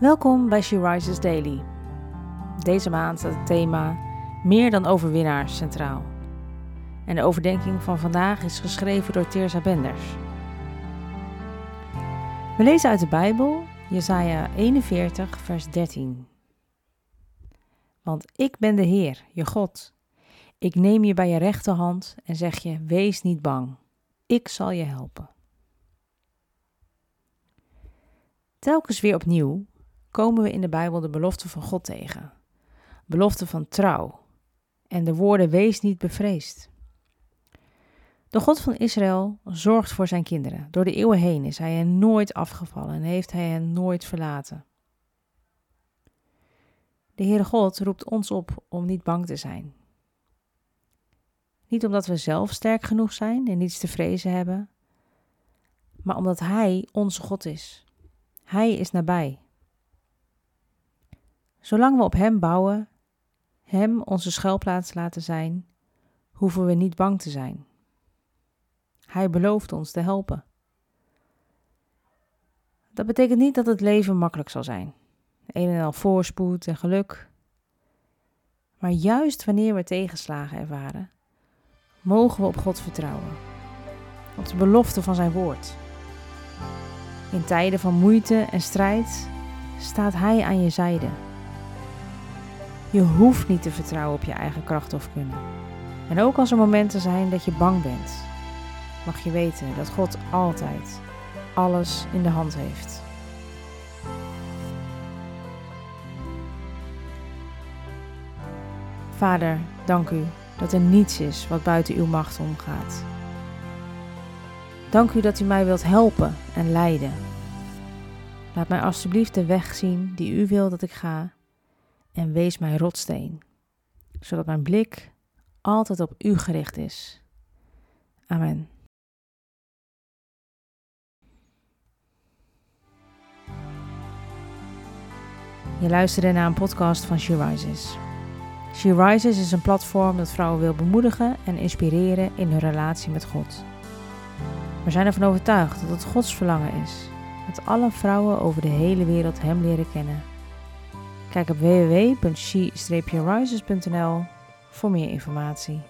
Welkom bij She Rises Daily. Deze maand staat het thema Meer dan overwinnaars centraal. En de overdenking van vandaag is geschreven door Teersa Benders. We lezen uit de Bijbel, Jesaja 41, vers 13. Want ik ben de Heer, je God. Ik neem je bij je rechterhand en zeg je: wees niet bang. Ik zal je helpen. Telkens weer opnieuw komen we in de Bijbel de belofte van God tegen. Belofte van trouw en de woorden wees niet bevreesd. De God van Israël zorgt voor zijn kinderen. Door de eeuwen heen is hij hen nooit afgevallen en heeft hij hen nooit verlaten. De Heere God roept ons op om niet bang te zijn. Niet omdat we zelf sterk genoeg zijn en niets te vrezen hebben, maar omdat Hij onze God is. Hij is nabij. Zolang we op Hem bouwen, Hem onze schuilplaats laten zijn, hoeven we niet bang te zijn. Hij belooft ons te helpen. Dat betekent niet dat het leven makkelijk zal zijn. Een en al voorspoed en geluk. Maar juist wanneer we tegenslagen ervaren, mogen we op God vertrouwen. Op de belofte van zijn woord. In tijden van moeite en strijd staat Hij aan je zijde. Je hoeft niet te vertrouwen op je eigen kracht of kunnen. En ook als er momenten zijn dat je bang bent, mag je weten dat God altijd alles in de hand heeft. Vader, dank u dat er niets is wat buiten uw macht omgaat. Dank u dat u mij wilt helpen en leiden. Laat mij alstublieft de weg zien die u wil dat ik ga en wees mijn rotsteen, zodat mijn blik altijd op u gericht is. Amen. Je luisterde naar een podcast van She Rises. She Rises is een platform dat vrouwen wil bemoedigen en inspireren in hun relatie met God. We zijn ervan overtuigd dat het Gods verlangen is dat alle vrouwen over de hele wereld Hem leren kennen. Kijk op www.she-rises.nl voor meer informatie.